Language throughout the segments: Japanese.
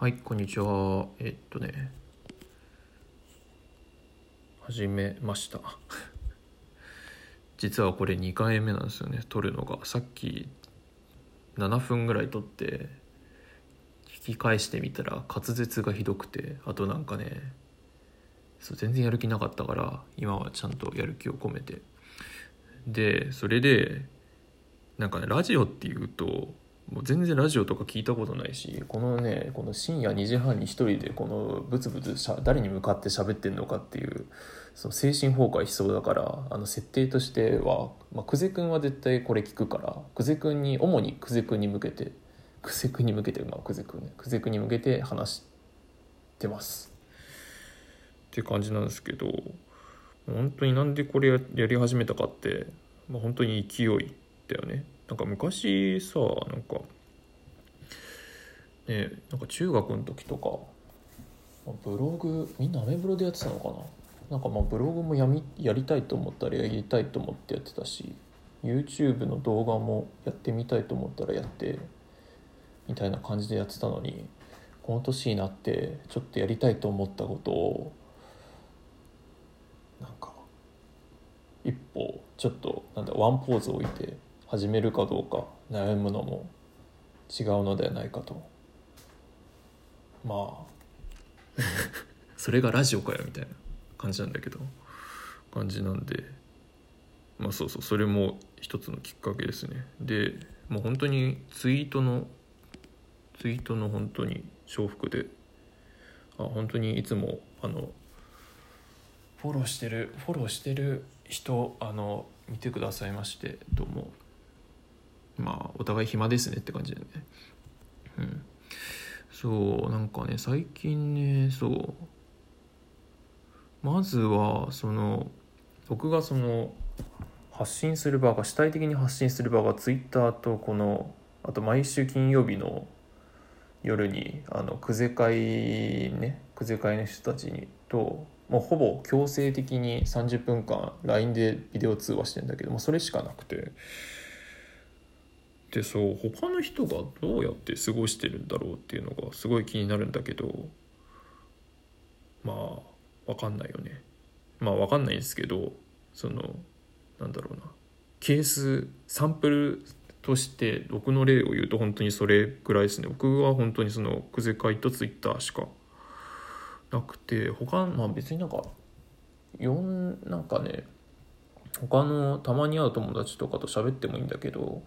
はい、こんにちは。えっとね、始めました。実はこれ2回目なんですよね、撮るのが。さっき7分ぐらい撮って、聞き返してみたら滑舌がひどくて、あとなんかね、そう全然やる気なかったから、今はちゃんとやる気を込めて。で、それで、なんかね、ラジオっていうと、もう全然ラジオとか聞いたことないしこのねこの深夜2時半に一人でこのブツブツしゃ誰に向かって喋ってんのかっていうその精神崩壊しそうだからあの設定としては、まあ、久世君は絶対これ聞くから久世君に主に久世君に向けて久世君に向けてまあ久世君ね久世君に向けて話してます。って感じなんですけど本当になんでこれややり始めたかって、まあ、本当に勢いだよね。なんか昔さなんかねなんか中学の時とかブログみんなアメブロでやってたのかな？なんかまあブログもやみやりたいと思ったらやりたいと思ってやってたし YouTube の動画もやってみたいと思ったらやってみたいな感じでやってたのにこの年になってちょっとやりたいと思ったことをなんか一歩ちょっとなんだワンポーズ置いて始めるかどうか悩むのも違うのではないかと。まあ。それがラジオかよみたいな感じなんだけど。感じなんで。まあそうそう。それも一つのきっかけですね。でもう本当にツイートのツイートの本当に重複で。あ本当にいつもあのフォローしてるフォローしてる人あの見てくださいましてどうも。まあお互い暇ですねって感じでね。うん。そうなんかね最近ねそう。まずはその僕がその発信する場が主体的に発信する場がツイッターとこのあと毎週金曜日の夜にあの久世会ね久世会の人たちにともうほぼ強制的に30分間 LINE でビデオ通話してんだけどもそれしかなくて。でそう他の人がどうやって過ごしてるんだろうっていうのがすごい気になるんだけどまあ分かんないよね。まあ分かんないんですけどそのなんだろうな。ケースサンプルとして僕の例を言うと本当にそれぐらいですね。僕は本当にそのクゼ会とツイッターしかなくて他まあ別になんか4なんかね他のたまに会う友達とかと喋ってもいいんだけど、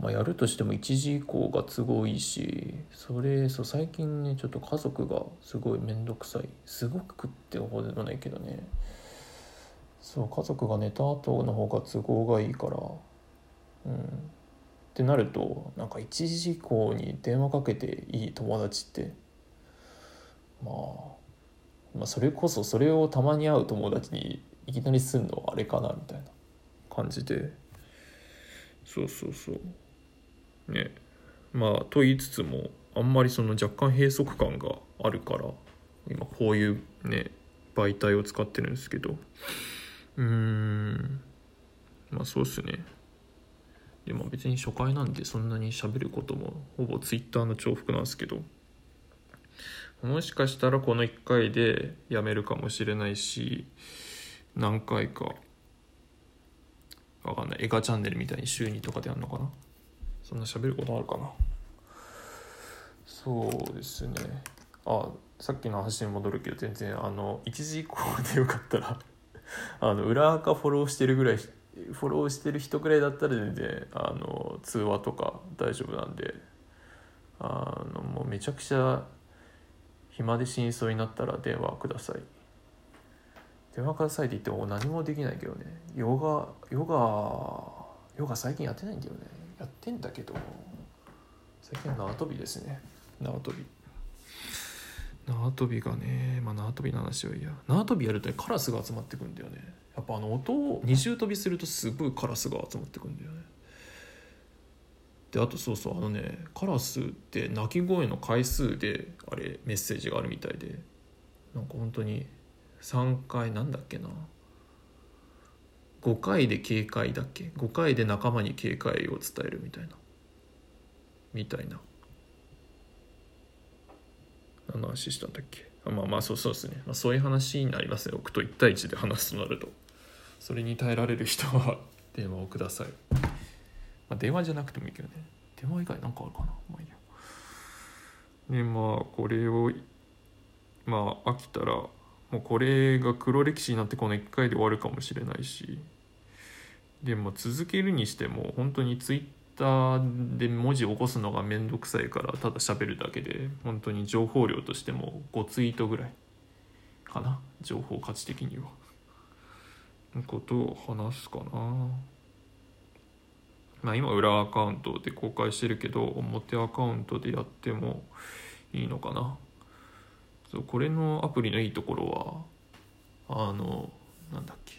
まあ、やるとしても1時以降が都合いいしそれそう最近ねちょっと家族がすごい面倒くさい。すごくってほどでもないけどね。そう家族が寝た後の方が都合がいいから。うん。ってなるとなんか1時以降に電話かけていい友達ってまあ、まあそれこそそれをたまに会う友達にいきなりすんのはあれかなみたいな感じで。そうそうそう。ね。まあと言いつつもあんまりその若干閉塞感があるから今こういうね媒体を使ってるんですけど。うーん。まあそうっすね。でも別に初回なんでそんなに喋ることもほぼツイッターの重複なんですけど。もしかしたらこの1回でやめるかもしれないし何回かわかんない映画チャンネルみたいに週2とかでやるのかな。そんな喋ることあるかな？そうですね。あさっきの話に戻るけど全然あの1時以降でよかったら あの裏垢フォローしてるぐらいフォローしてる人ぐらいだったら全然あの通話とか大丈夫なんであのもうめちゃくちゃ暇で死にそうになったら電話ください。電話くださいって言っても何もできないけどね。ヨガヨガヨガ最近やってないんだよね。やってんだけど最近縄跳びですね。縄跳び。縄跳びがねまあ縄跳びの話はいいや。縄跳びやるとねカラスが集まってくんだよね。やっぱあの音を二重跳びするとすごいカラスが集まってくんだよね。であとそうそうあのねカラスって鳴き声の回数であれメッセージがあるみたいで。なんか本当に3回なんだっけな。5回で警戒だっけ？5回で仲間に警戒を伝えるみたいな。みたいな。何の話したんだっけ？あまあまあそうそうですね、まあ、そういう話になりますね。僕と1対1で話すとなると。それに耐えられる人は 電話をください、まあ、電話じゃなくてもいいけどね。電話以外なんかあるかな？まあいいや。でまあこれをまあ飽きたらもうこれが黒歴史になってこの1回で終わるかもしれないし。でも続けるにしても本当にツイッターで文字起こすのがめんどくさいからただ喋るだけで本当に情報量としても5ツイートぐらいかな。情報価値的には。のことを話すかな。まあ今裏アカウントで公開してるけど表アカウントでやってもいいのかな。そうこれのアプリのいいところはあのなんだっけ。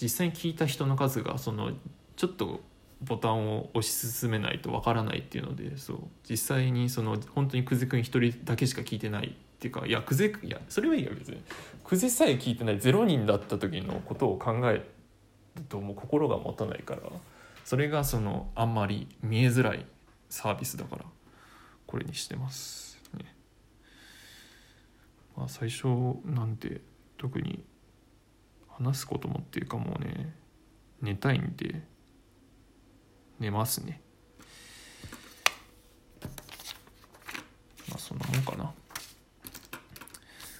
実際に聞いた人の数がそのちょっとボタンを押し進めないとわからないっていうのでそう。実際にその本当に久世君一人だけしか聞いてないっていうかいや久世いやそれはいいよ別に。久世さえ聞いてない0人だった時のことを考えるともう心が持たないからそれがそのあんまり見えづらいサービスだからこれにしてます。まあ最初なんて特に話すこともっていうかもうね寝たいんで寝ますね。まあそんなもんかな。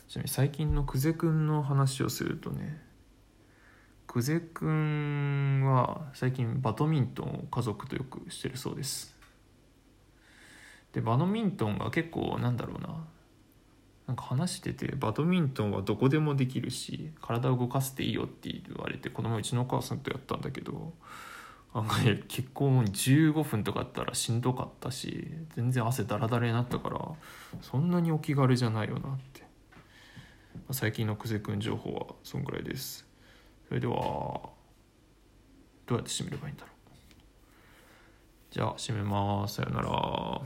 ちなみに最近の久世くんの話をするとね久世くんは最近バドミントンを家族とよくしてるそうです。でバドミントンが結構なんだろうなか話しててバドミントンはどこでもできるし体を動かせていいよって言われてこの前うちのお母さんとやったんだけどあのね結構15分とかあったらしんどかったし全然汗だらだらになったからそんなにお気軽じゃないよなって。ま最近の久世くん情報はそんぐらいです。それではどうやって締めればいいんだろう。じゃあ締めます。さよなら。